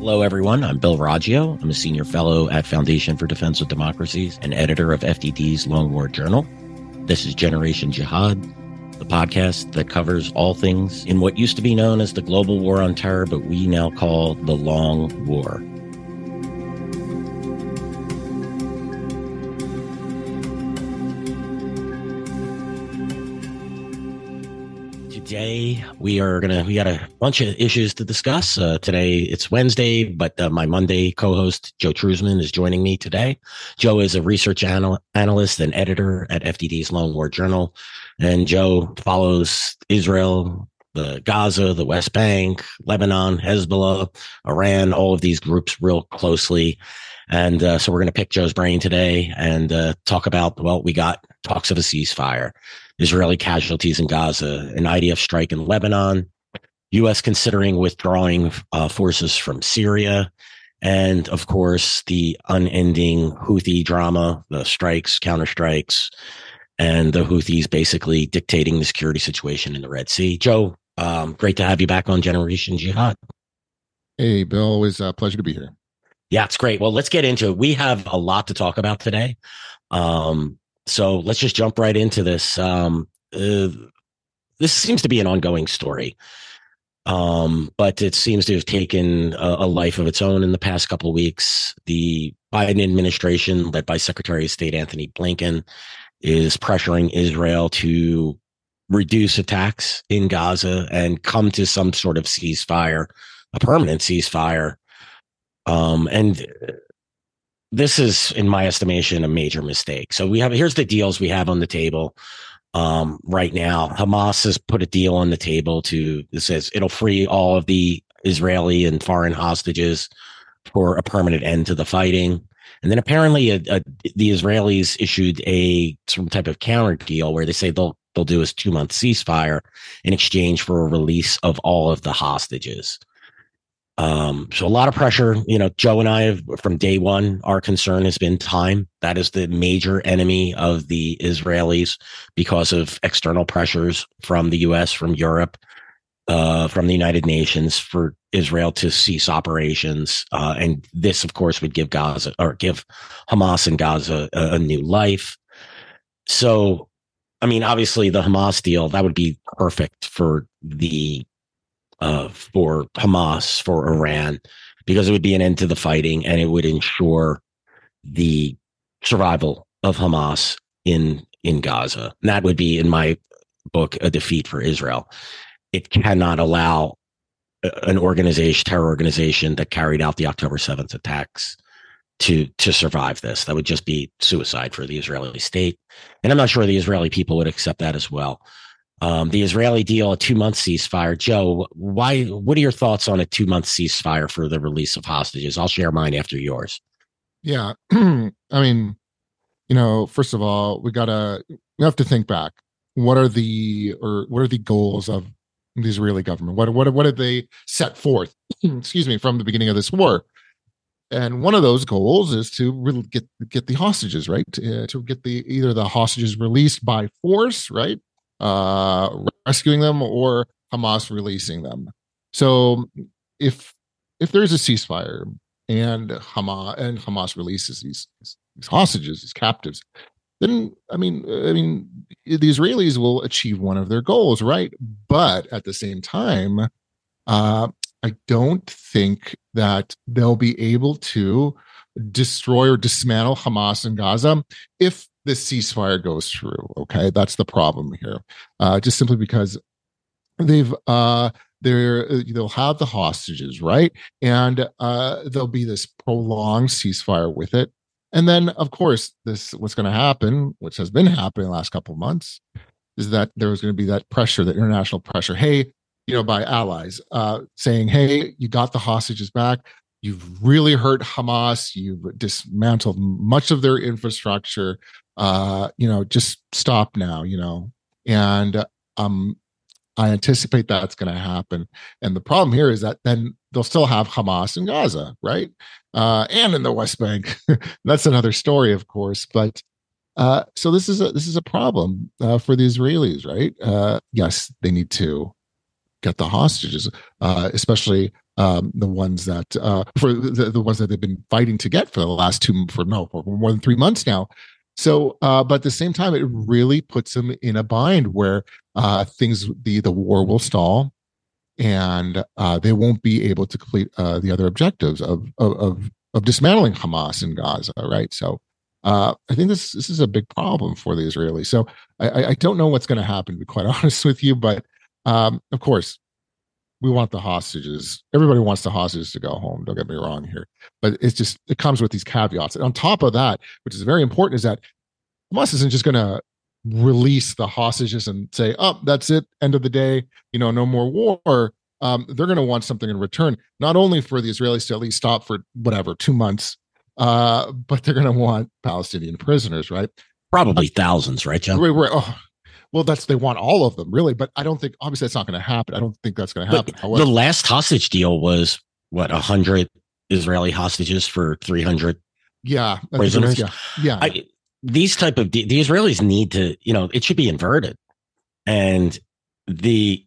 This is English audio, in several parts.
Hello, everyone. I'm Bill Roggio. I'm a senior fellow at Foundation for Defense of Democracies and editor of FDD's Long War Journal. This is Generation Jihad, the podcast that covers all things in what used to be known as the global war on terror, but we now call the Long War. Today we are gonna we got a bunch of issues to discuss. Uh, today it's wednesday but uh, my monday co-host joe truzman is joining me today. Joe is a research anal- analyst and editor at fdd's long war journal. And joe follows israel the gaza the west bank lebanon hezbollah iran all of these groups real closely. And uh, so we're going to pick joe's brain today and uh, talk about well we got talks of a ceasefire Israeli casualties in Gaza, an IDF strike in Lebanon, U.S. considering withdrawing uh, forces from Syria, and of course the unending Houthi drama, the strikes, counterstrikes, and the Houthis basically dictating the security situation in the Red Sea. Joe, um, great to have you back on Generation Jihad. Hey, Bill, always a pleasure to be here. Yeah, it's great. Well, let's get into it. We have a lot to talk about today. Um, so let's just jump right into this. Um, uh, this seems to be an ongoing story, um, but it seems to have taken a, a life of its own in the past couple of weeks. The Biden administration, led by Secretary of State Antony Blinken, is pressuring Israel to reduce attacks in Gaza and come to some sort of ceasefire, a permanent ceasefire. Um, and this is, in my estimation, a major mistake. So we have here's the deals we have on the table um, right now. Hamas has put a deal on the table to it says it'll free all of the Israeli and foreign hostages for a permanent end to the fighting. And then apparently, a, a, the Israelis issued a some type of counter deal where they say they'll they'll do a two month ceasefire in exchange for a release of all of the hostages. Um, so a lot of pressure. You know, Joe and I have from day one, our concern has been time. That is the major enemy of the Israelis because of external pressures from the US, from Europe, uh, from the United Nations for Israel to cease operations. Uh, and this, of course, would give Gaza or give Hamas and Gaza a, a new life. So, I mean, obviously the Hamas deal, that would be perfect for the uh, for Hamas, for Iran, because it would be an end to the fighting and it would ensure the survival of Hamas in in Gaza. And that would be, in my book, a defeat for Israel. It cannot allow an organization, terror organization that carried out the October 7th attacks to to survive this. That would just be suicide for the Israeli state. And I'm not sure the Israeli people would accept that as well. Um, the Israeli deal, a two month ceasefire. Joe, why? What are your thoughts on a two month ceasefire for the release of hostages? I'll share mine after yours. Yeah, I mean, you know, first of all, we gotta we have to think back. What are the or what are the goals of the Israeli government? What what what did they set forth? excuse me, from the beginning of this war. And one of those goals is to get get the hostages right, uh, to get the either the hostages released by force, right, uh, rescuing them or Hamas releasing them. So if if there's a ceasefire and Hamas and Hamas releases these, these hostages, these captives, then I mean, I mean, the Israelis will achieve one of their goals, right? But at the same time, uh, I don't think that they'll be able to destroy or dismantle Hamas in Gaza if the ceasefire goes through. Okay, that's the problem here. Uh, just simply because they've uh, they're uh, they'll have the hostages right, and uh, there'll be this prolonged ceasefire with it. And then, of course, this what's going to happen, which has been happening the last couple of months, is that there's going to be that pressure, that international pressure. Hey, you know, by allies uh, saying, "Hey, you got the hostages back you've really hurt Hamas. You've dismantled much of their infrastructure. Uh, you know, just stop now. You know, and um, I anticipate that's going to happen. And the problem here is that then they'll still have Hamas in Gaza, right? Uh, and in the West Bank. that's another story, of course. But uh, so this is a this is a problem uh, for the Israelis, right? Uh, yes, they need to get the hostages, uh, especially um, the ones that uh, for the, the ones that they've been fighting to get for the last two for no for more than three months now. So, uh, but at the same time, it really puts them in a bind where uh, things the the war will stall, and uh, they won't be able to complete uh, the other objectives of, of of of dismantling Hamas in Gaza. Right. So, uh, I think this this is a big problem for the Israelis. So, I, I don't know what's going to happen. To be quite honest with you, but um, of course, we want the hostages. Everybody wants the hostages to go home. Don't get me wrong here, but it's just it comes with these caveats. And on top of that, which is very important, is that Hamas isn't just going to release the hostages and say, "Oh, that's it, end of the day. You know, no more war." Um, they're going to want something in return, not only for the Israelis to at least stop for whatever two months, uh, but they're going to want Palestinian prisoners, right? Probably thousands, right, John? Right, right. Oh, well, that's they want all of them, really. But I don't think obviously that's not going to happen. I don't think that's going to happen. However, the last hostage deal was what a hundred Israeli hostages for three hundred. Yeah, prisoners. yeah, yeah. I, these type of the Israelis need to, you know, it should be inverted, and the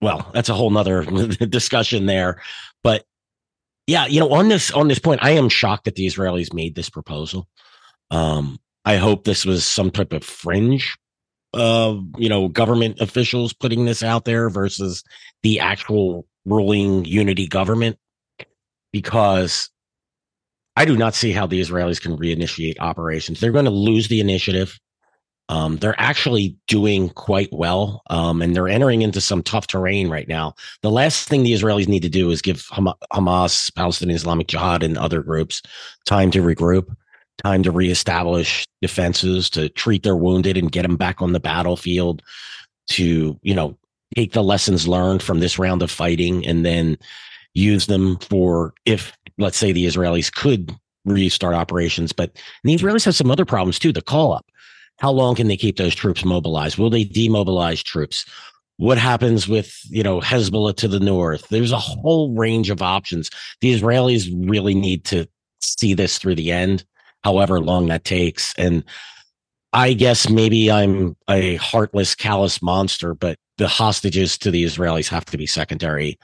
well, that's a whole nother discussion there. But yeah, you know, on this on this point, I am shocked that the Israelis made this proposal. Um, I hope this was some type of fringe uh, you know, government officials putting this out there versus the actual ruling unity government because I do not see how the Israelis can reinitiate operations. They're going to lose the initiative. Um, they're actually doing quite well, um, and they're entering into some tough terrain right now. The last thing the Israelis need to do is give Hamas, Palestinian Islamic Jihad, and other groups time to regroup time to reestablish defenses, to treat their wounded and get them back on the battlefield, to, you know, take the lessons learned from this round of fighting and then use them for if, let's say, the Israelis could restart operations. But the Israelis have some other problems too. The call up. How long can they keep those troops mobilized? Will they demobilize troops? What happens with, you know, Hezbollah to the north? There's a whole range of options. The Israelis really need to see this through the end however long that takes. And I guess maybe I'm a heartless, callous monster, but the hostages to the Israelis have to be secondary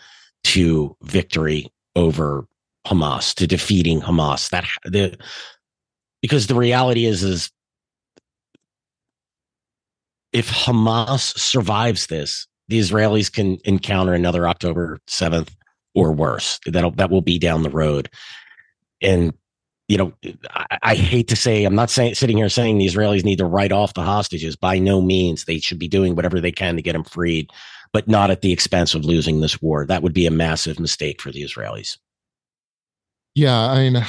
to victory over Hamas, to defeating Hamas. That the because the reality is is if Hamas survives this, the Israelis can encounter another October 7th or worse. That'll that will be down the road. And you know, I, I, hate to say, I'm not saying sitting here saying the Israelis need to write off the hostages. By no means, they should be doing whatever they can to get them freed, but not at the expense of losing this war. That would be a massive mistake for the Israelis. Yeah, I mean,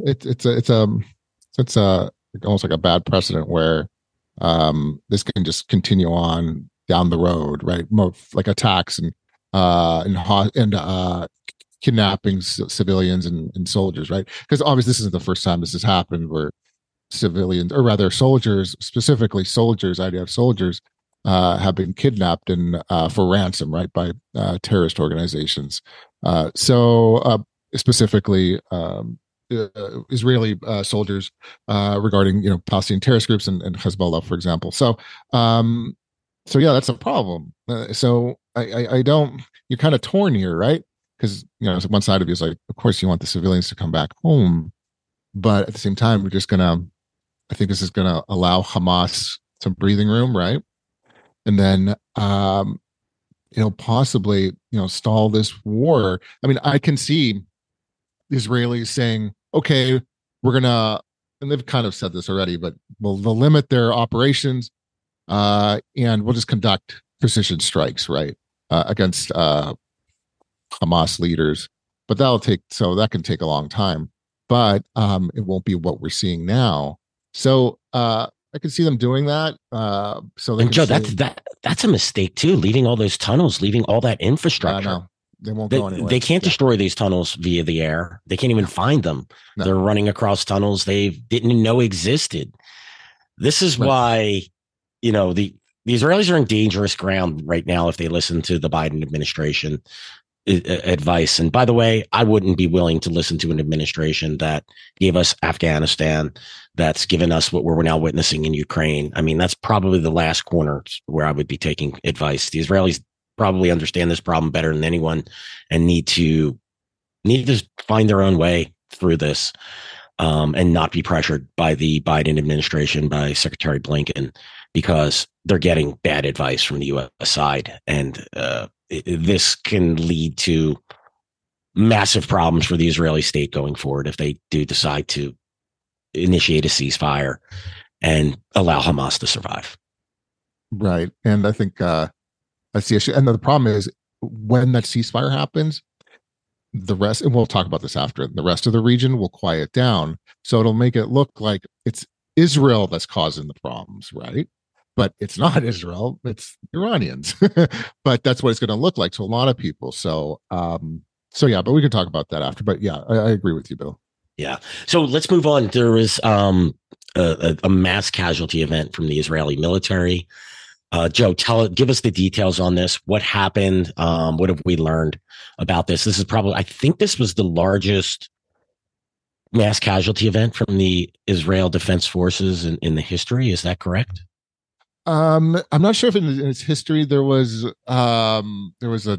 it's it's a it's a it's a almost like a bad precedent where um, this can just continue on down the road, right? More like attacks and uh and and uh kidnapping c- civilians and, and soldiers, right? Because obviously this isn't the first time this has happened where civilians, or rather soldiers, specifically soldiers, IDF soldiers, uh, have been kidnapped and uh, for ransom, right, by uh, terrorist organizations. Uh, so uh, specifically, um, uh, Israeli soldiers regarding you know Palestinian terrorist groups and, and Hezbollah, for example. So, um, so yeah, that's a problem. so I, I, I don't. You're kind of torn here, right? Because you know one side of you is like of course you want the civilians to come back home but at the same time we're just gonna i think this is gonna allow hamas some breathing room right? And then um you know possibly you know stall this war. I mean i can see israelis saying okay we're gonna and they've kind of said this already but we'll, they'll limit their operations uh and we'll just conduct precision strikes right uh, against uh Hamas leaders. But that'll take so that can take a long time. But um, it won't be what we're seeing now. So uh, I can see them doing that. Uh, so and Joe, that's that that's a mistake too. Leaving all those tunnels, leaving all that infrastructure. no, they won't they, go anywhere. They can't yeah. destroy these tunnels via the air. They can't even find them. No. They're running across tunnels they didn't know existed. This is right. why, you know, the the Israelis are in dangerous ground right now if they listen to the Biden administration advice. And by the way, I wouldn't be willing to listen to an administration that gave us Afghanistan, that's given us what we're now witnessing in Ukraine. I mean, that's probably the last corner where I would be taking advice. The Israelis probably understand this problem better than anyone and need to need to find their own way through this um, and not be pressured by the Biden administration, by Secretary Blinken, because they're getting bad advice from the U.S. side, and uh, this can lead to massive problems for the Israeli state going forward if they do decide to initiate a ceasefire and allow Hamas to survive. Right, and I think uh, that's the issue. And the problem is when that ceasefire happens, the rest and we'll talk about this after the rest of the region will quiet down so it'll make it look like it's israel that's causing the problems right but it's not israel it's iranians but that's what it's going to look like to a lot of people so um so yeah but we can talk about that after but yeah i, I agree with you bill yeah so let's move on there was um a, a mass casualty event from the israeli military uh, Joe, tell give us the details on this. What happened? Um, what have we learned about this? This is probably, I think, this was the largest mass casualty event from the Israel Defense Forces in, in the history. Is that correct? Um, I'm not sure if in, its history there was um there was a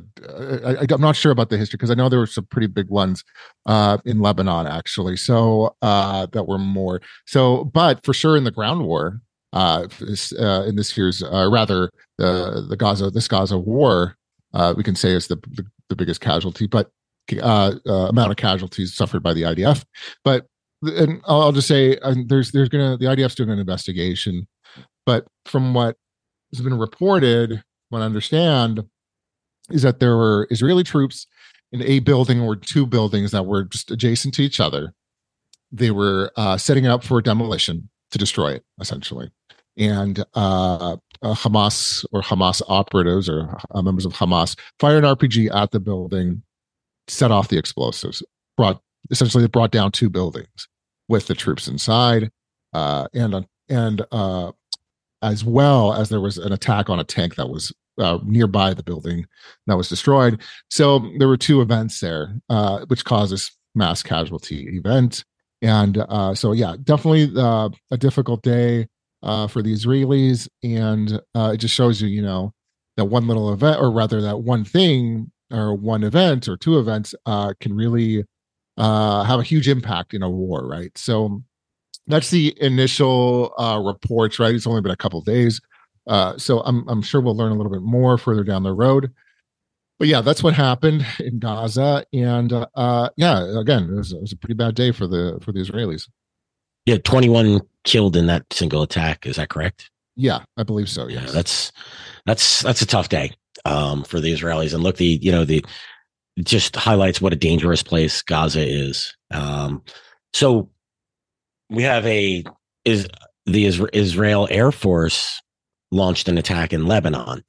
I'm not sure about the history because I know there were some pretty big ones uh in Lebanon actually. So uh that were more so, but for sure in the ground war uh, uh, in this year's, uh, rather the the Gaza this Gaza war, uh, we can say is the, the, the biggest casualty, but amount of casualties suffered by the IDF. But and I'll just say there's there's gonna the IDF's doing an investigation, but from what has been reported, what I understand is that there were Israeli troops in a building or two buildings that were just adjacent to each other. They were uh, setting up for demolition to destroy it, essentially and uh, uh, Hamas or Hamas operatives or uh, members of Hamas fired an RPG at the building, set off the explosives, brought essentially brought down two buildings with the troops inside, uh, and and uh, as well as there was an attack on a tank that was uh, nearby the building that was destroyed. So there were two events there, uh, which caused this mass casualty event. And uh, so, yeah, definitely uh, a difficult day uh, for the Israelis, and uh, it just shows you, you know, that one little event, or rather that one thing, or one event, or two events, can really have a huge impact in a war, right? So that's the initial uh, reports, right? It's only been a couple days, uh, so I'm I'm sure we'll learn a little bit more further down the road. But yeah, that's what happened in Gaza, and uh, yeah, again, it was, it was a pretty bad day for the for the Israelis. Yeah, 21 killed in that single attack. Is that correct? Yeah, I believe so. Yes. Yeah, that's that's that's a tough day um, for the Israelis. And look, the you know the just highlights what a dangerous place Gaza is. Um, so we have a is the Israel Air Force launched an attack in Lebanon.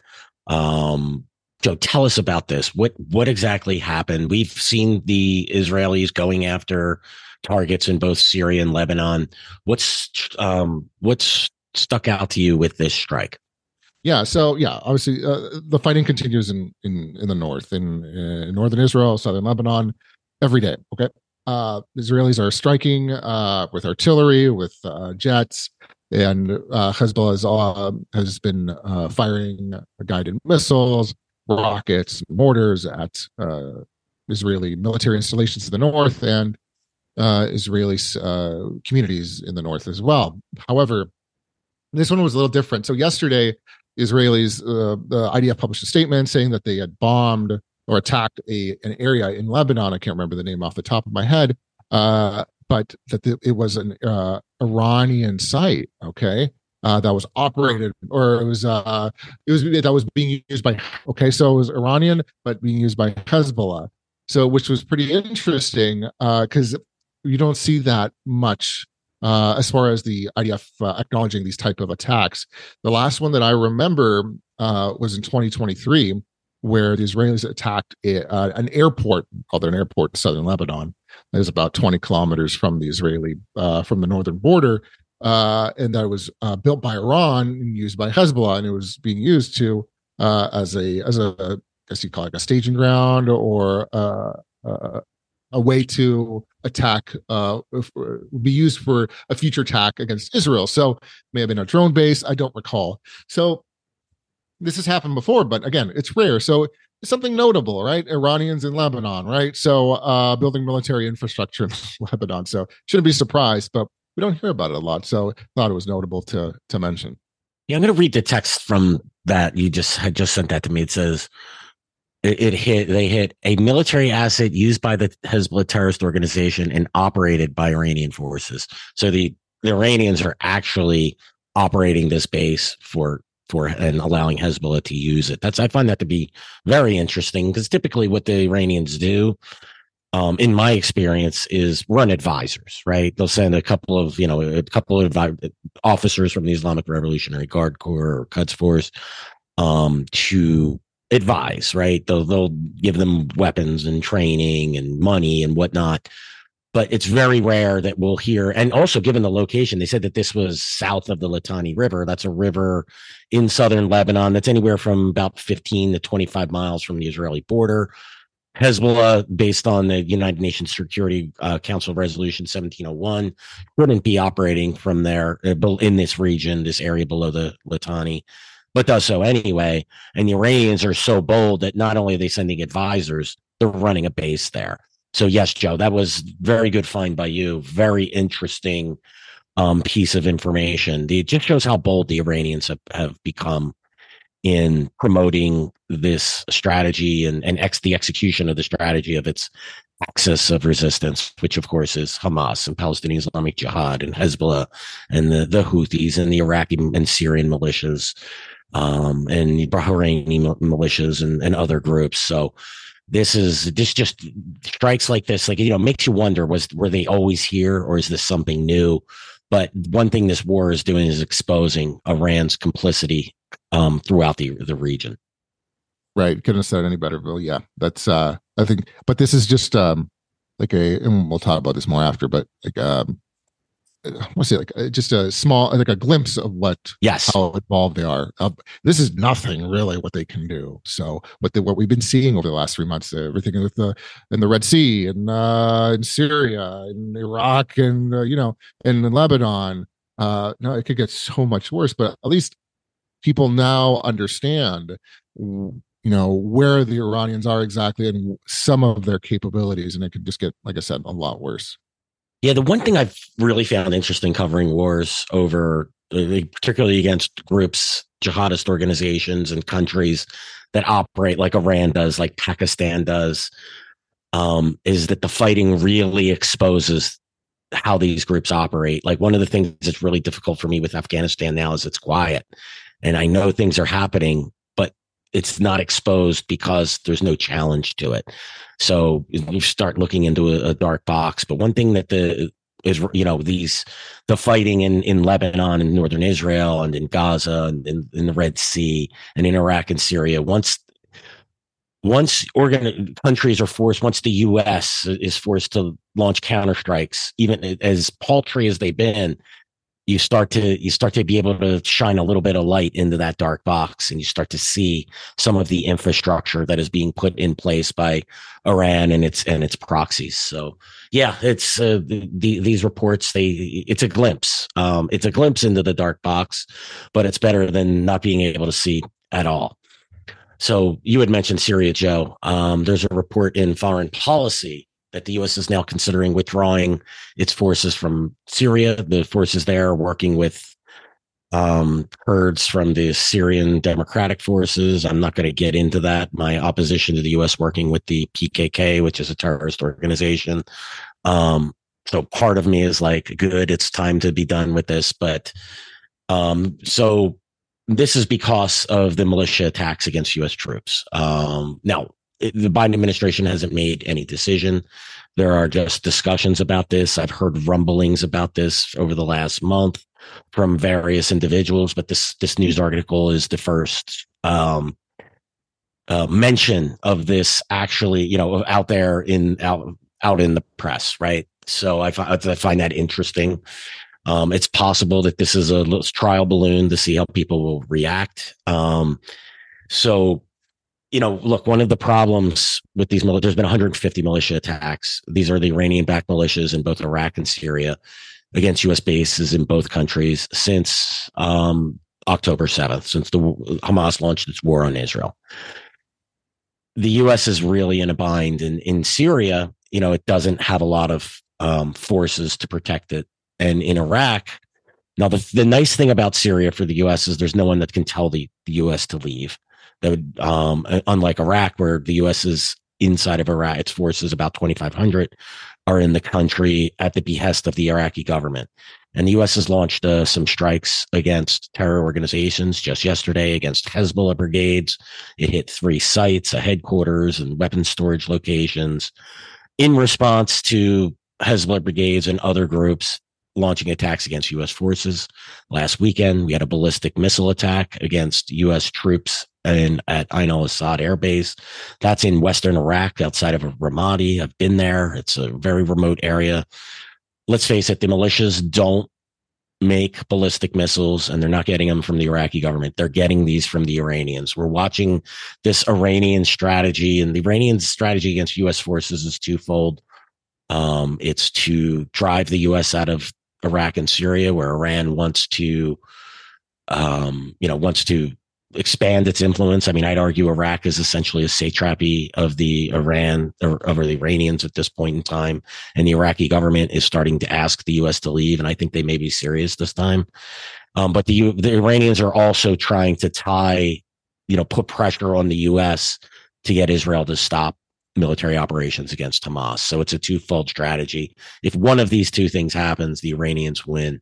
Um, Joe, tell us about this. What what exactly happened? We've seen the Israelis going after targets in both Syria and Lebanon. What's um, what's stuck out to you with this strike? Yeah, so yeah, obviously uh, the fighting continues in in in the north, in, in northern Israel, southern Lebanon, every day. Okay, uh, Israelis are striking uh, with artillery, with uh, jets, and uh, Hezbollah has, uh, has been uh, firing guided missiles, rockets, mortars at uh, Israeli military installations to the north and Israeli communities in the north as well. However, this one was a little different. So yesterday, Israelis, the IDF published a statement saying that they had bombed or attacked a an area in Lebanon. I can't remember the name off the top of my head, uh, but that the, it was an uh, Iranian site. Okay. Uh, that was operated or it was uh it was that was being used by okay so it was iranian but being used by hezbollah so which was pretty interesting because uh, you don't see that much uh, as far as the IDF uh, acknowledging these type of attacks. The last one that I remember uh, was in 2023, where the Israelis attacked a, uh, an airport called an airport in southern Lebanon. It was about 20 kilometers from the Israeli uh, from the northern border, uh, and that was built by Iran and used by Hezbollah, and it was being used to as a as a I guess you call it a staging ground or a way to attack uh, be used for a future attack against Israel. So may have been a drone base. I don't recall. So this has happened before, but again, it's rare. So something notable, right? Iranians in Lebanon, right? So uh, building military infrastructure in Lebanon. So shouldn't be surprised, but we don't hear about it a lot. So thought it was notable to to mention. Yeah, I'm going to read the text from that you just had just sent that to me. It says it, it hit they hit a military asset used by the Hezbollah terrorist organization and operated by Iranian forces. So the the Iranians are actually operating this base for for and allowing Hezbollah to use it. That's I find that to be very interesting because typically what the Iranians do, um, in my experience, is run advisors. Right? They'll send a couple of you know a couple of officers from the Islamic Revolutionary Guard Corps or Quds Force um, to advise. Right? They'll they'll give them weapons and training and money and whatnot but it's very rare that we'll hear. And also, given the location, they said that this was south of the Litani River. That's a river in southern Lebanon that's anywhere from about 15 to 25 miles from the Israeli border. Hezbollah, based on the United Nations Security uh, Council Resolution 1701, wouldn't be operating from there uh, in this region, this area below the Litani, but does so anyway. And the Iranians are so bold that not only are they sending advisors, they're running a base there. So yes, Joe, that was very good find by you. Very interesting um, piece of information. It just shows how bold the Iranians have, have become in promoting this strategy and, and ex, the execution of the strategy of its axis of resistance, which of course is Hamas and Palestinian Islamic Jihad and Hezbollah and the, the Houthis and the Iraqi and Syrian militias um, and Bahraini militias and, and other groups. So this is this just strikes like this like you know makes you wonder was were they always here or is this something new? But one thing this war is doing is exposing iran's complicity um, throughout the the region. Right. Couldn't have said any better bill. Yeah that's uh i think but this is just um like a and we'll talk about this more after but like um what's it like uh, just a small like a glimpse of what yes. how involved they are. Uh, this is nothing really what they can do. So what the, what we've been seeing over the last three months uh, everything with the in the red sea and uh in syria and iraq and uh, you know and in lebanon uh no it could get so much worse but at least people now understand you know where the iranians are exactly and some of their capabilities and it could just get like i said a lot worse yeah, the one thing I've really found interesting covering wars over, uh, particularly against groups, jihadist organizations and countries that operate like Iran does, like Pakistan does, um, is that the fighting really exposes how these groups operate. Like one of the things that's really difficult for me with Afghanistan now is it's quiet. And I know things are happening, it's not exposed because there's no challenge to it. So you start looking into a, a dark box. But one thing that the is you know these the fighting in in Lebanon and northern Israel and in Gaza and in, in the Red Sea and in Iraq and Syria once once organ countries are forced once the US is forced to launch counterstrikes even as paltry as they've been you start to you start to be able to shine a little bit of light into that dark box and you start to see some of the infrastructure that is being put in place by Iran and its and its proxies. So yeah it's uh, the, these reports they it's a glimpse. Um, it's a glimpse into the dark box but it's better than not being able to see at all. So you had mentioned Syria Joe. Um, there's a report in foreign policy that the U.S. is now considering withdrawing its forces from Syria. The forces there are working with um, Kurds from the Syrian Democratic Forces. I'm not going to get into that. My opposition to the U.S. working with the PKK, which is a terrorist organization. Um, so part of me is like, good, it's time to be done with this. But um, so this is because of the militia attacks against U.S. troops. Um, now, the Biden administration hasn't made any decision. There are just discussions about this. I've heard rumblings about this over the last month from various individuals, but this this news article is the first um, uh, mention of this actually, you know, out there in out out in the press, right? So I, find I find that interesting. Um, it's possible that this is a trial balloon to see how people will react. Um, so you know, look, one of the problems with these, there's been 150 militia attacks. These are the Iranian backed militias in both Iraq and Syria against U.S. bases in both countries since um, October 7th, since the Hamas launched its war on Israel. The U.S. is really in a bind. And in Syria, you know, it doesn't have a lot of um, forces to protect it. And in Iraq, now the, the nice thing about Syria for the U.S. is there's no one that can tell the, the U.S. to leave. That would, um, unlike Iraq, where the U.S. is inside of Iraq, its forces about 2,500 are in the country at the behest of the Iraqi government. And the U.S. has launched uh, some strikes against terror organizations just yesterday against Hezbollah brigades. It hit three sites, a headquarters, and weapons storage locations in response to Hezbollah brigades and other groups launching attacks against U.S. forces. Last weekend, we had a ballistic missile attack against U.S. troops in, at Ain al Assad Air Base. That's in western Iraq outside of Ramadi. I've been there. It's a very remote area let's face it, the militias don't make ballistic missiles and they're not getting them from the Iraqi government. They're getting these from the Iranians. We're watching this Iranian strategy and the Iranian strategy against US forces is twofold. Um, it's to drive the US out of Iraq and Syria where Iran wants to um, you know, wants to expand its influence. I mean, I'd argue Iraq is essentially a satrapy of the Iran of the Iranians at this point in time. And the Iraqi government is starting to ask the U.S. to leave. And I think they may be serious this time. Um, but the, the Iranians are also trying to tie, you know, put pressure on the U.S. to get Israel to stop military operations against Hamas. So it's a twofold strategy. If one of these two things happens, the Iranians win.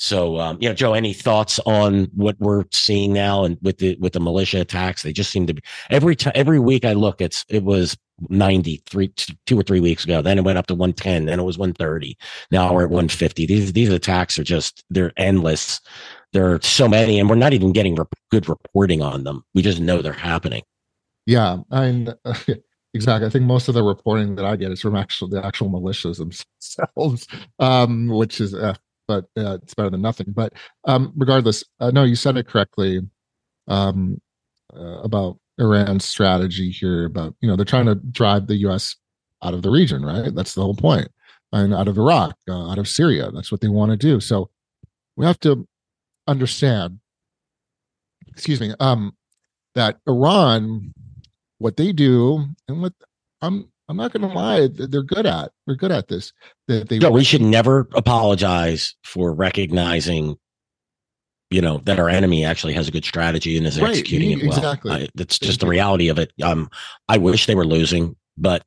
So, um, you know, Joe, any thoughts on what we're seeing now and with the with the militia attacks? They just seem to be every time every week I look, it's it was 93 two or three weeks ago. Then it went up to 110. Then it was 130. Now we're at 150. These these attacks are just they're endless. There are so many, and we're not even getting good reporting on them. We just know they're happening. Yeah, uh, exactly. I think most of the reporting that I get is from actual the actual militias themselves, um, which is uh, but uh, it's better than nothing. But um, regardless, uh, no, you said it correctly um, uh, about Iran's strategy here. About you know they're trying to drive the U.S. out of the region, right? That's the whole point, and out of Iraq, uh, out of Syria. That's what they want to do. So we have to understand. Excuse me. Um, that Iran, what they do, and what I'm I'm not going to lie, they're good at. They're good at this. They, they no, we should never apologize for recognizing, you know, that our enemy actually has a good strategy and is right, executing it well. Exactly. I, that's just the reality of it. Um, I wish they were losing, but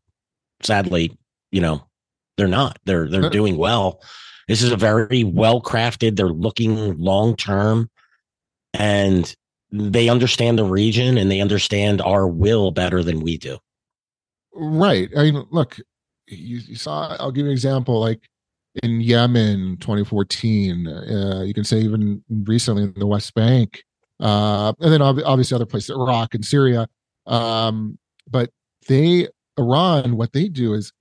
sadly, you know, they're not. They're they're doing well. This is a very well crafted. They're looking long term, and they understand the region and they understand our will better than we do. Right. I mean, look, you, you saw, I'll give you an example like in Yemen 2014, uh, you can say even recently in the West Bank, uh, and then obviously other places, Iraq and Syria. Um, but they, Iran, what they do is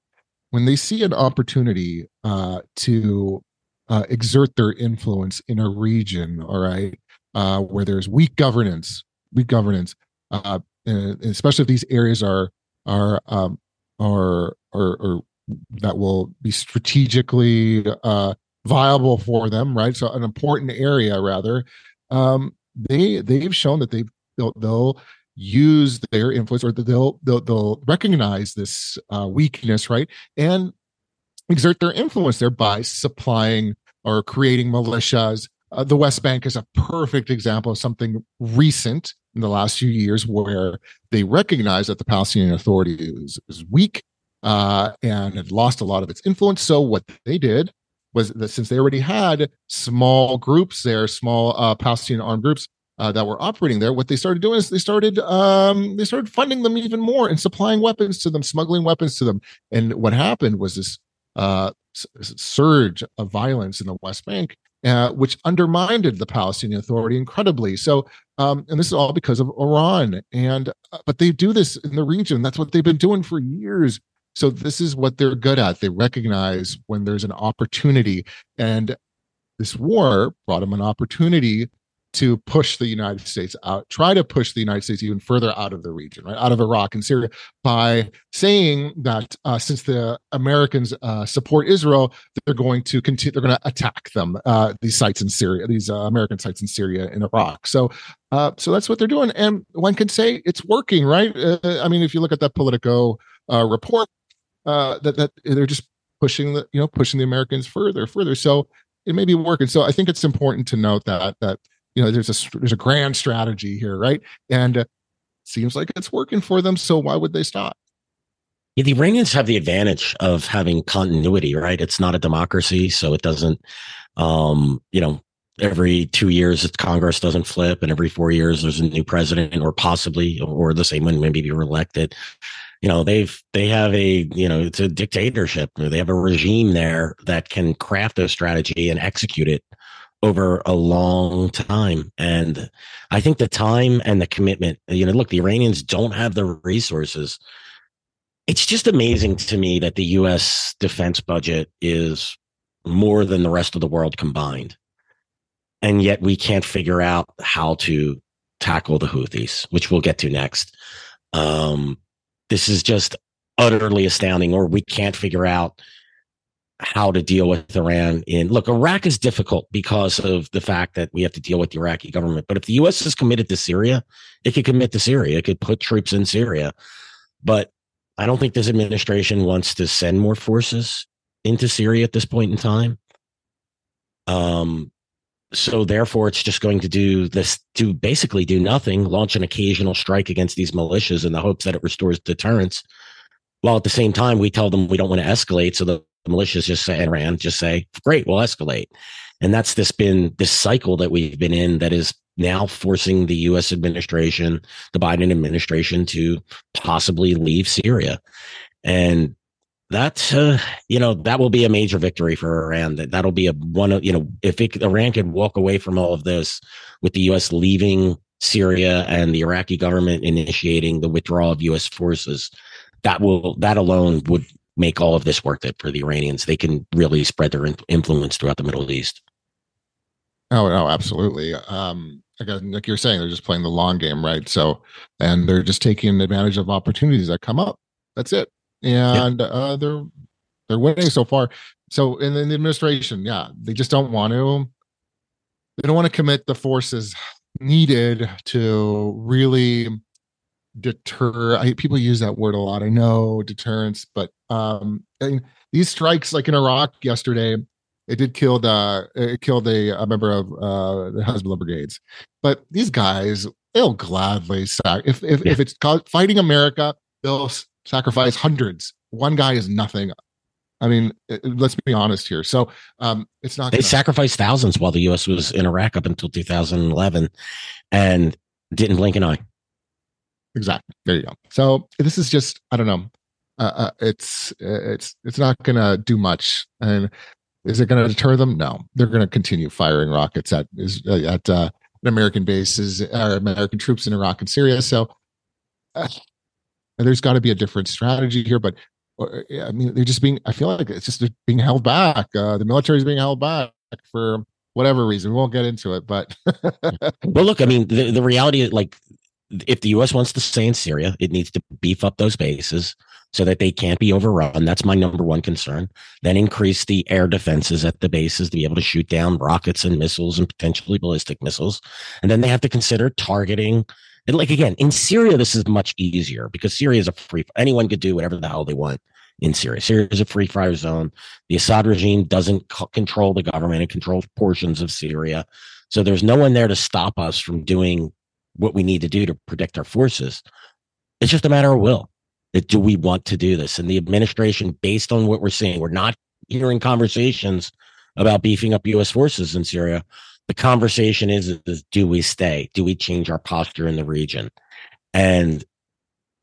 when they see an opportunity uh, to uh, exert their influence in a region, all right, uh, where there's weak governance, weak governance, uh, especially if these areas are are um, are that will be strategically uh, viable for them, right? So an important area, rather. Um, they they've shown that they they'll, they'll use their influence or they'll they'll, they'll recognize this uh, weakness, right, and exert their influence there by supplying or creating militias. Uh, the West Bank is a perfect example of something recent in the last few years where they recognized that the Palestinian Authority is, is weak uh, and had lost a lot of its influence. So what they did was that since they already had small groups there, small uh, Palestinian armed groups uh, that were operating there, what they started doing is they started um, they started funding them even more and supplying weapons to them, smuggling weapons to them. And what happened was this uh, surge of violence in the West Bank uh, which undermined the Palestinian Authority incredibly. So, um, and this is all because of Iran. And uh, but they do this in the region. That's what they've been doing for years. So this is what they're good at. They recognize when there's an opportunity, and this war brought them an opportunity to push the United States out, try to push the United States even further out of the region, right, out of Iraq and Syria, by saying that uh, since the Americans uh, support Israel, they're going to continue, they're going to attack them, uh, these sites in Syria, these uh, American sites in Syria and Iraq. So, uh, so that's what they're doing, and one can say it's working, right? Uh, I mean, if you look at that Politico report, that that they're just pushing the, you know, pushing the Americans further, further. So it may be working. So I think it's important to note that that you know there's a there's a grand strategy here right and uh, seems like it's working for them so why would they stop yeah, the Iranians have the advantage of having continuity, right? It's not a democracy, so it doesn't, um, you know, every two years Congress doesn't flip, and every four years there's a new president, or possibly, or the same one maybe you're elected. You know, they've they have a you know it's a dictatorship. They have a regime there that can craft a strategy and execute it over a long time. And I think the time and the commitment, you know, look, the Iranians don't have the resources. It's just amazing to me that the US defense budget is more than the rest of the world combined. And yet we can't figure out how to tackle the Houthis, which we'll get to next. Um, this is just utterly astounding, or we can't figure out how to deal with Iran in look, Iraq is difficult because of the fact that we have to deal with the Iraqi government. But if the US is committed to Syria, it could commit to Syria. It could put troops in Syria. But I don't think this administration wants to send more forces into Syria at this point in time. Um so therefore it's just going to do this to basically do nothing, launch an occasional strike against these militias in the hopes that it restores deterrence. While at the same time we tell them we don't want to escalate so the the militias just say Iran just say, great, we'll escalate. And that's this been this cycle that we've been in that is now forcing the US administration, the Biden administration to possibly leave Syria. And that uh, you know that will be a major victory for Iran. That that'll be a one of you know if it, Iran can walk away from all of this with the U.S. leaving Syria and the Iraqi government initiating the withdrawal of U.S. forces, that will that alone would make all of this worth it for the Iranians. They can really spread their influence throughout the Middle East. Oh no, absolutely. Um, again, like you're saying, they're just playing the long game, right? So, and they're just taking advantage of opportunities that come up. That's it, and yeah. uh, they're they're winning so far. So, in, in the administration, yeah, they just don't want to. They don't want to commit the forces needed to really deter I, people use that word a lot i know deterrence but um these strikes like in iraq yesterday it did kill the it killed a, a member of uh the hezbollah brigades but these guys they'll gladly sac if if, yeah. if it's called fighting america they'll sacrifice hundreds one guy is nothing I mean, let's be honest here. So um, it's not. They gonna- sacrificed thousands while the U.S. was in Iraq up until 2011, and didn't blink an eye. Exactly. There you go. So this is just I don't know. Uh, uh, it's it's it's not going to do much. And is it going to deter them? No. They're going to continue firing rockets at is uh, at uh, American bases or uh, American troops in Iraq and Syria. So uh, there's got to be a different strategy here. But I mean, they're just being. I feel like it's just being held back. the military is being held back for whatever reason. We won't get into it, but well, look, I mean, the, the reality, like if the U.S. wants to stay in Syria, it needs to beef up those bases so that they can't be overrun. That's my number one concern. Then increase the air defenses at the bases to be able to shoot down rockets and missiles and potentially ballistic missiles. And then they have to consider targeting. And like again, in Syria, this is much easier because Syria is a free. Anyone could do whatever the hell they want in Syria. Syria is a free fire zone. The Assad regime doesn't control the government; it controls portions of Syria. So there's no one there to stop us from doing what we need to do to protect our forces. It's just a matter of will. That do we want to do this? And the administration, based on what we're seeing, we're not hearing conversations about beefing up U.S. forces in Syria. The conversation is, is do we stay? Do we change our posture in the region? And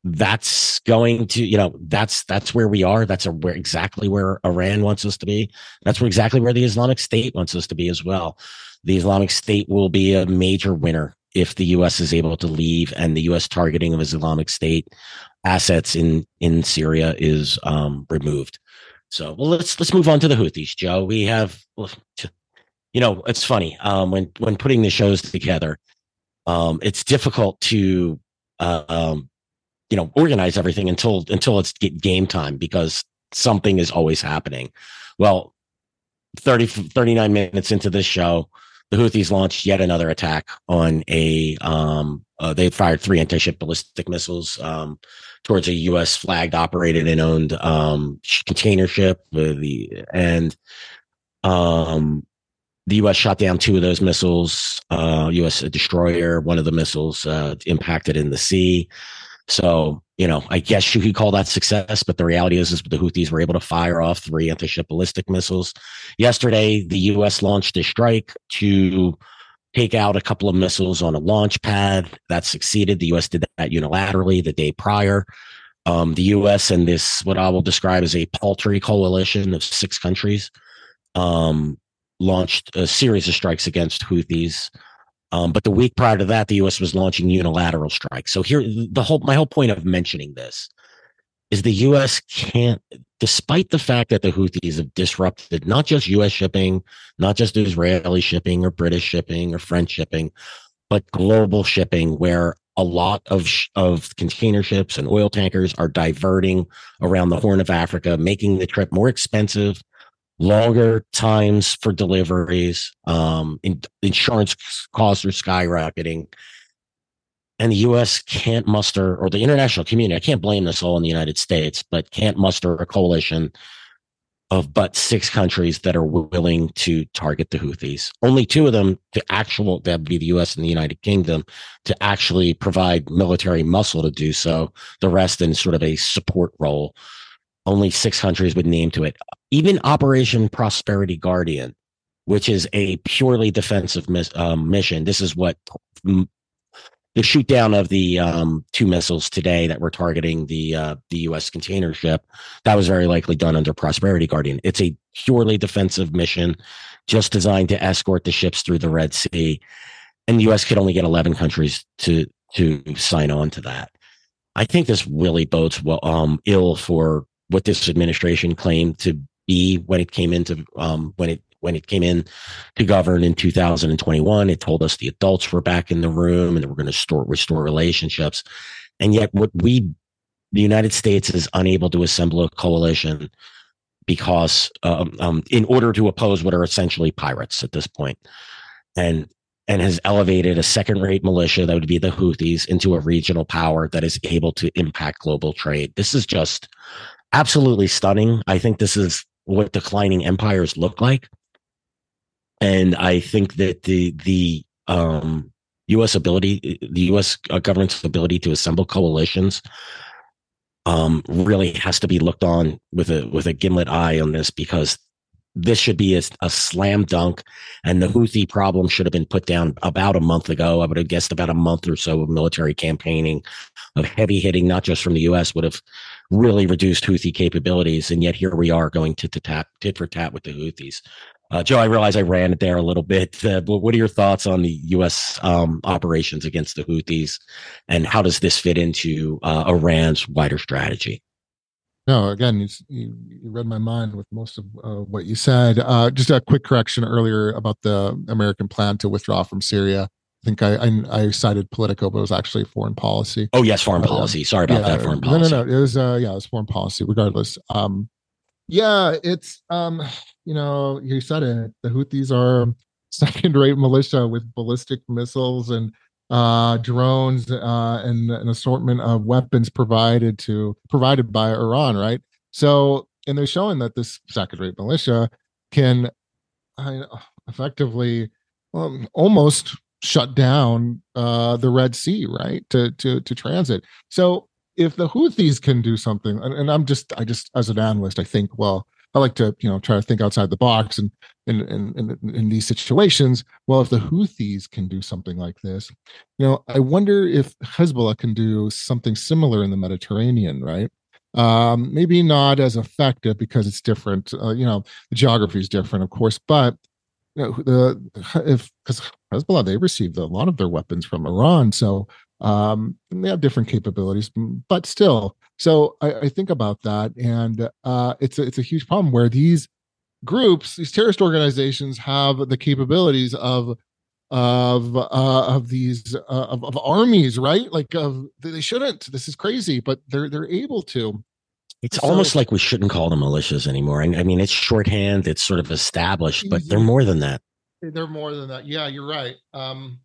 that's going to, you know, that's that's where we are. That's a, where exactly where Iran wants us to be. That's where exactly where the Islamic State wants us to be as well. The Islamic State will be a major winner if the U.S. is able to leave and the U.S. targeting of Islamic State assets in in Syria is um, removed. So, well, let's let's move on to the Houthis, Joe. We have you know, it's funny um, when when putting the shows together. Um, it's difficult to uh, um, you know organize everything until until it's game time because something is always happening. Well, 30 39 minutes into this show, the Houthis launched yet another attack on a um, uh, they fired three anti-ship ballistic missiles um, towards a U.S. flagged, operated, and owned um, container ship. the and um, the U.S. shot down two of those missiles. Uh, U.S. destroyer, one of the missiles uh, impacted in the sea. So you know, I guess you could call that success, but the reality is, is the Houthis were able to fire off three anti-ship ballistic missiles. Yesterday, the U.S. launched a strike to take out a couple of missiles on a launch pad. That succeeded. The U.S. did that unilaterally the day prior. Um, the U.S. and this, what I will describe as a paltry coalition of six countries, um, launched a series of strikes against Houthis. Um, but the week prior to that, the U.S. was launching unilateral strikes. So here, the whole my whole point of mentioning this is the U.S. can't, despite the fact that the Houthis have disrupted not just U.S. shipping, not just Israeli shipping or British shipping or French shipping, but global shipping, where a lot of of container ships and oil tankers are diverting around the Horn of Africa, making the trip more expensive longer times for deliveries. Um, in, insurance costs are skyrocketing. And the U.S. can't muster, or the international community, I can't blame this all on the United States, but can't muster a coalition of but six countries that are willing to target the Houthis. Only two of them to actual, that would be the US and the United Kingdom, to actually provide military muscle to do so. The rest in sort of a support role. Only six countries would name to it even Operation Prosperity Guardian, which is a purely defensive mis- um, mission. This is what m- the shoot down of the um, two missiles today that were targeting the uh, the U.S. container ship. That was very likely done under Prosperity Guardian. It's a purely defensive mission, just designed to escort the ships through the Red Sea, and the U.S. could only get 11 countries to to sign on to that. I think this really bodes well um, ill for what this administration claimed to be when it came into um, when it when it came in to govern in 2021. It told us the adults were back in the room and we're going to restore restore relationships. And yet, what we the United States is unable to assemble a coalition because um, um, in order to oppose what are essentially pirates at this point, and and has elevated a second-rate militia that would be the Houthis into a regional power that is able to impact global trade. This is just absolutely stunning. I think this is what declining empires look like. And I think that the the um, U.S. ability, the U.S. Uh, government's ability to assemble coalitions, um, really has to be looked on with a with a gimlet eye on this because this should be a, a, slam dunk, and the Houthi problem should have been put down about a month ago. I would have guessed about a month or so of military campaigning, of heavy hitting, not just from the U.S., would have really reduced Houthi capabilities. And yet here we are going to, to tap, tit for tat with the Houthis. Uh, Joe, I realize I ran it there a little bit, uh, but what are your thoughts on the U.S. Um, operations against the Houthis, and how does this fit into uh, Iran's wider strategy? No, again, you, you, read my mind with most of uh, what you said. Uh, just a quick correction earlier about the American plan to withdraw from Syria. I think I, I, I cited Politico, but it was actually foreign policy. Oh yes, foreign uh, policy. Sorry about yeah, that. Foreign policy. No, no, no. It was uh, yeah, it was foreign policy. Regardless, um, yeah, it's um, you know, you said it. The Houthis are second-rate militia with ballistic missiles and uh, drones uh, and an assortment of weapons provided to provided by Iran, right? So, and they're showing that this second-rate militia can uh, effectively um, almost shut down uh, the Red Sea, right, to to to transit. So if the Houthis can do something, and, I'm just I just as an analyst, I think, well, I like to you know try to think outside the box, and in in in, in these situations, well, if the Houthis can do something like this, you know, I wonder if Hezbollah can do something similar in the Mediterranean, right? Um, maybe not as effective because it's different. Uh, you know, the geography is different, of course, but you know, the if because Hezbollah they received a lot of their weapons from Iran, so um, they have different capabilities, but still. So I, I think about that, and uh, it's a, it's a huge problem where these groups, these terrorist organizations, have the capabilities of of uh, of these uh, of, of armies, right? Like of they shouldn't. This is crazy, but they're they're able to. It's so, almost like we shouldn't call them militias anymore. I mean, it's shorthand. It's sort of established, but they're more than that. They're more than that. Yeah, you're right. Um,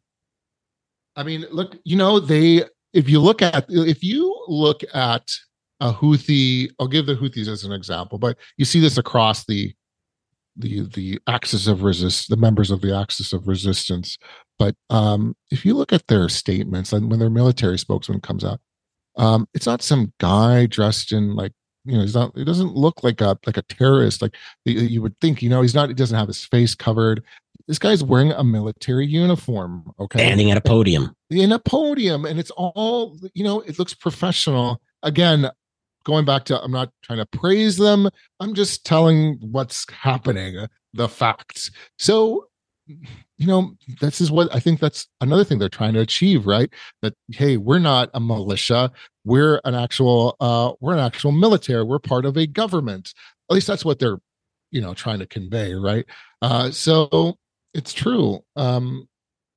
I mean, look, you know, they if you look at if you look at a Houthi, I'll give the Houthis as an example, but you see this across the the the axis of resist the members of the axis of resistance. But um, if you look at their statements and when their military spokesman comes out, um, it's not some guy dressed in like you know he's not he doesn't look like a like a terrorist like you would think you know he's not he doesn't have his face covered this guy's wearing a military uniform okay standing at a podium in a podium and it's all you know it looks professional again going back to I'm not trying to praise them. I'm just telling what's happening, the facts. So, you know, this is what I think that's another thing they're trying to achieve, right? That hey, we're not a militia, we're an actual uh we're an actual military, we're part of a government. At least that's what they're, you know, trying to convey, right? Uh so it's true. Um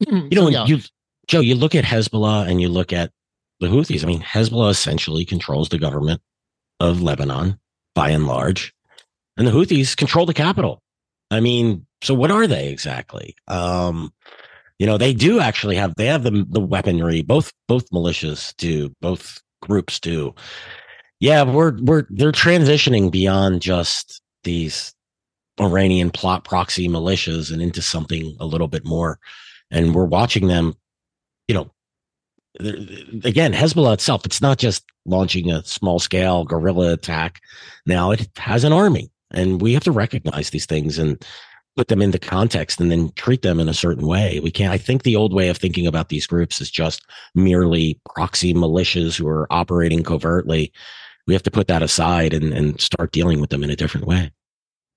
you know, so, yeah. you Joe, you look at Hezbollah and you look at the Houthis. I mean, Hezbollah essentially controls the government of Lebanon by and large, and the Houthis control the capital. I mean, so what are they exactly? Um, you know, they do actually have they have the the weaponry. Both both militias do. Both groups do. Yeah, we're we're they're transitioning beyond just these Iranian plot proxy militias and into something a little bit more. And we're watching them, you know, again, Hezbollah itself, it's not just launching a small scale guerrilla attack. Now it has an army, and we have to recognize these things and put them into context and then treat them in a certain way. We can't, I think the old way of thinking about these groups is just merely proxy militias who are operating covertly. We have to put that aside and, and start dealing with them in a different way.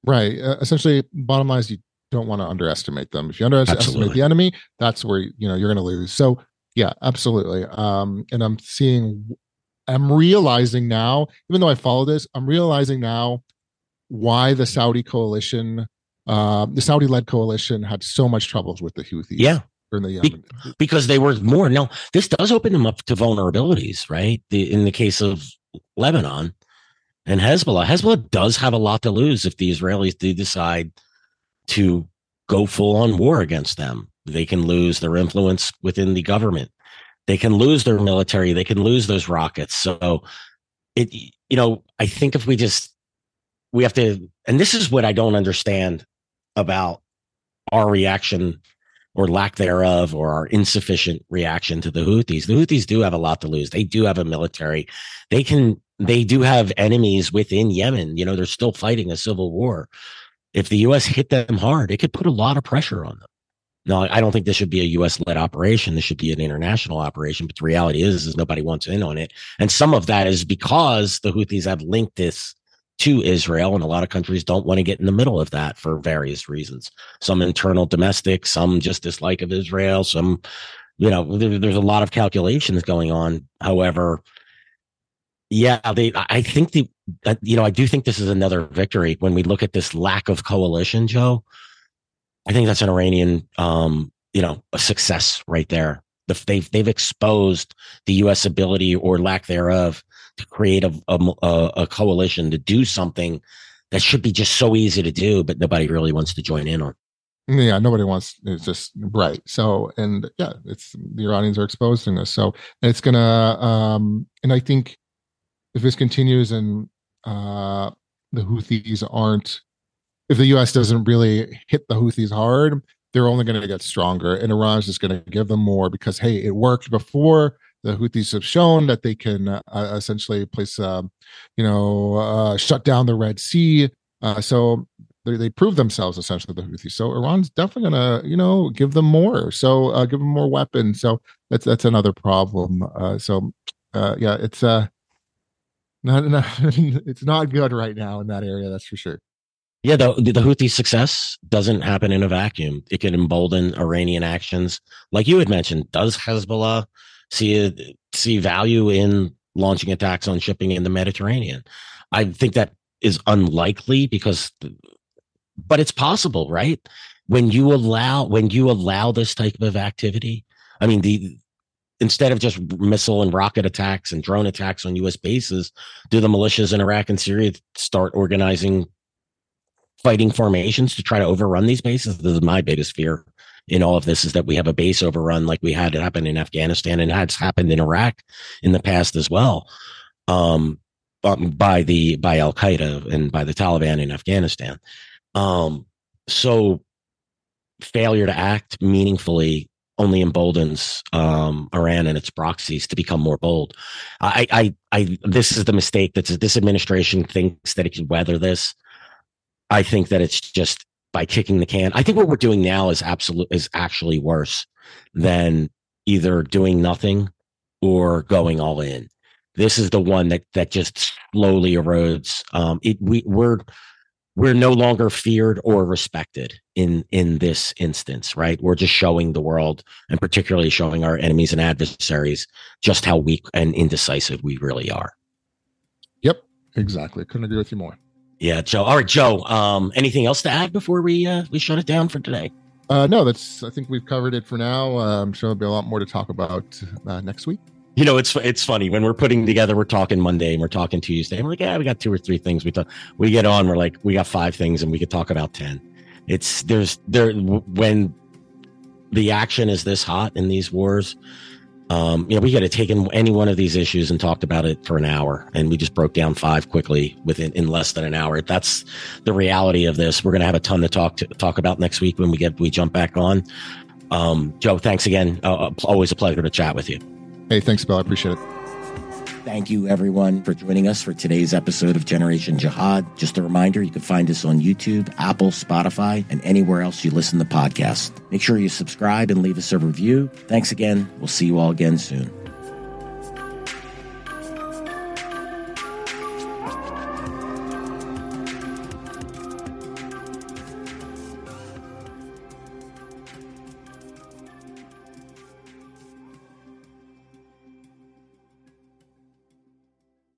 Right. Uh, essentially, bottom line is you don't want to underestimate them. If you underestimate Absolutely. the enemy, that's where you know you're going to lose. So yeah, absolutely. Um, and I'm seeing, I'm realizing now, even though I follow this, I'm realizing now why the Saudi coalition, uh, the Saudi led coalition had so much troubles with the Houthis. Yeah. The Be- because they were more. Now, this does open them up to vulnerabilities, right? The, in the case of Lebanon and Hezbollah, Hezbollah does have a lot to lose if the Israelis do decide to go full on war against them. They can lose their influence within the government. They can lose their military. They can lose those rockets. So it, you know, I think if we just, we have to, and this is what I don't understand about our reaction or lack thereof or our insufficient reaction to the Houthis. The Houthis do have a lot to lose. They do have a military. They can, they do have enemies within Yemen. You know, they're still fighting a civil war. If the U.S. hit them hard, it could put a lot of pressure on them. No, I don't think this should be a U.S. led operation. This should be an international operation. But the reality is, is nobody wants in on it, and some of that is because the Houthis have linked this to Israel, and a lot of countries don't want to get in the middle of that for various reasons. Some internal, domestic, some just dislike of Israel. Some, you know, there, there's a lot of calculations going on. However, yeah, they. I think the, you know, I do think this is another victory when we look at this lack of coalition, Joe I think that's an Iranian, um, you know, a success right there. The, they've they've exposed the U.S. ability or lack thereof to create a, a, a coalition to do something that should be just so easy to do, but nobody really wants to join in on. Yeah, nobody wants. It's just right. So, and yeah, it's the Iranians are exposing this. So, it's gonna. um And I think if this continues and uh the Houthis aren't if the U.S. doesn't really hit the Houthis hard, they're only going to get stronger, and Iran's just going to give them more because hey, it worked before. The Houthis have shown that they can uh, essentially place, uh, you know, uh, shut down the Red Sea. Uh, so they, they prove themselves essentially the Houthis. So Iran's definitely to, you know, give them more. So uh, give them more weapons. So that's that's another problem. Uh, so yeah, it's uh, not, not it's not good right now in that area. That's for sure. Yeah, the, the Houthi success doesn't happen in a vacuum. It can embolden Iranian actions. Like you had mentioned, does Hezbollah see see value in launching attacks on shipping in the Mediterranean? I think that is unlikely because but it's possible, right? When you allow when you allow this type of activity, I mean the instead of just missile and rocket attacks and drone attacks on U.S. bases, do the militias in Iraq and Syria start organizing fighting formations to try to overrun these bases? This is my biggest fear in all of this is that we have a base overrun like we had it happen in Afghanistan and has happened in Iraq in the past as well. Um, um, by the by Al Qaeda and by the Taliban in Afghanistan. Um, so failure to act meaningfully only emboldens um, Iran and its proxies to become more bold. I, I, I, this is the mistake that this administration thinks that it can weather this. I think that it's just by kicking the can. I think what we're doing now is absolute is actually worse than either doing nothing or going all in. This is the one that that just slowly erodes. Um, it, we we're we're no longer feared or respected in in this instance right we're just showing the world and particularly showing our enemies and adversaries just how weak and indecisive we really are yep exactly couldn't agree with you more yeah joe all right joe um anything else to add before we uh we shut it down for today uh no that's i think we've covered it for now uh, i'm sure there'll be a lot more to talk about uh, next week you know, it's it's funny when we're putting together. We're talking Monday and we're talking Tuesday. We're like, yeah, we got two or three things. We talk. We get on. We're like, we got five things, and we could talk about ten. It's there's there when the action is this hot in these wars. Um, you know, we could have taken any one of these issues and talked about it for an hour, and we just broke down five quickly within in less than an hour. That's the reality of this. We're going to have a ton to talk to talk about next week when we get we jump back on. Um, Joe, thanks again. Uh, always a pleasure to chat with you. Hey, thanks, Bill. I appreciate it. Thank you, everyone, for joining us for today's episode of Generation Jihad. Just a reminder, you can find us on YouTube, Apple, Spotify, and anywhere else you listen to podcasts. Make sure you subscribe and leave us a review. Thanks again. We'll see you all again soon.